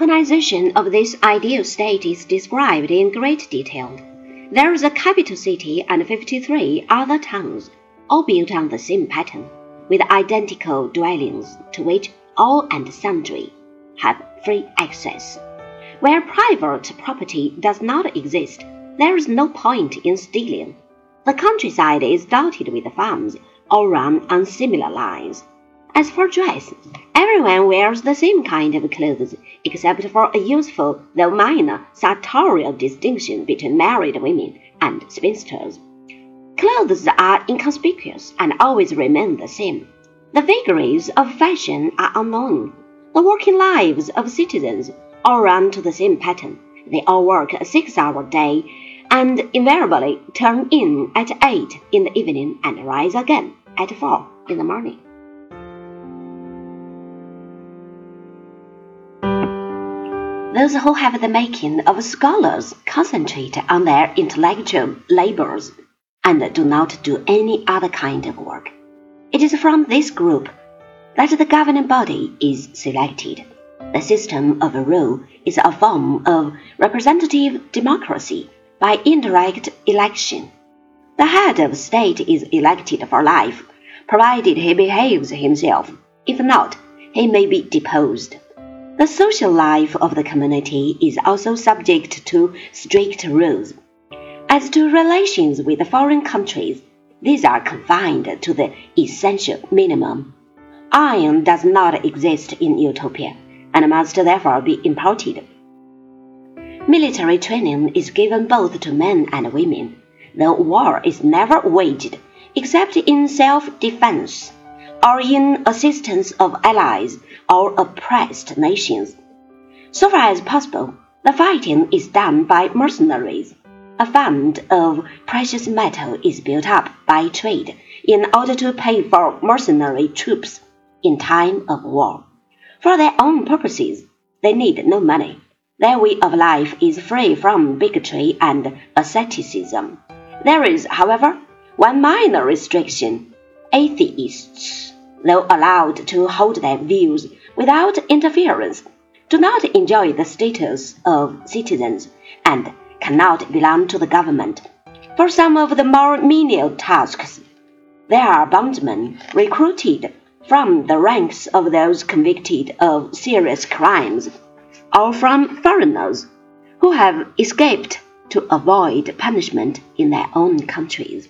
organization of this ideal state is described in great detail. There is a capital city and 53 other towns, all built on the same pattern, with identical dwellings to which all and sundry have free access. Where private property does not exist, there is no point in stealing. The countryside is dotted with farms, all run on similar lines. As for dress, everyone wears the same kind of clothes, except for a useful, though minor, sartorial distinction between married women and spinsters. Clothes are inconspicuous and always remain the same. The vagaries of fashion are unknown. The working lives of citizens all run to the same pattern. They all work a six hour day and invariably turn in at eight in the evening and rise again at four in the morning. Those who have the making of scholars concentrate on their intellectual labors and do not do any other kind of work. It is from this group that the governing body is selected. The system of rule is a form of representative democracy by indirect election. The head of state is elected for life, provided he behaves himself. If not, he may be deposed. The social life of the community is also subject to strict rules. As to relations with foreign countries, these are confined to the essential minimum. Iron does not exist in Utopia and must therefore be imported. Military training is given both to men and women, though war is never waged except in self defense or in assistance of allies or oppressed nations. So far as possible, the fighting is done by mercenaries. A fund of precious metal is built up by trade in order to pay for mercenary troops in time of war. For their own purposes, they need no money. Their way of life is free from bigotry and asceticism. There is, however, one minor restriction. Atheists, though allowed to hold their views without interference, do not enjoy the status of citizens and cannot belong to the government. For some of the more menial tasks, there are bondsmen recruited from the ranks of those convicted of serious crimes or from foreigners who have escaped to avoid punishment in their own countries.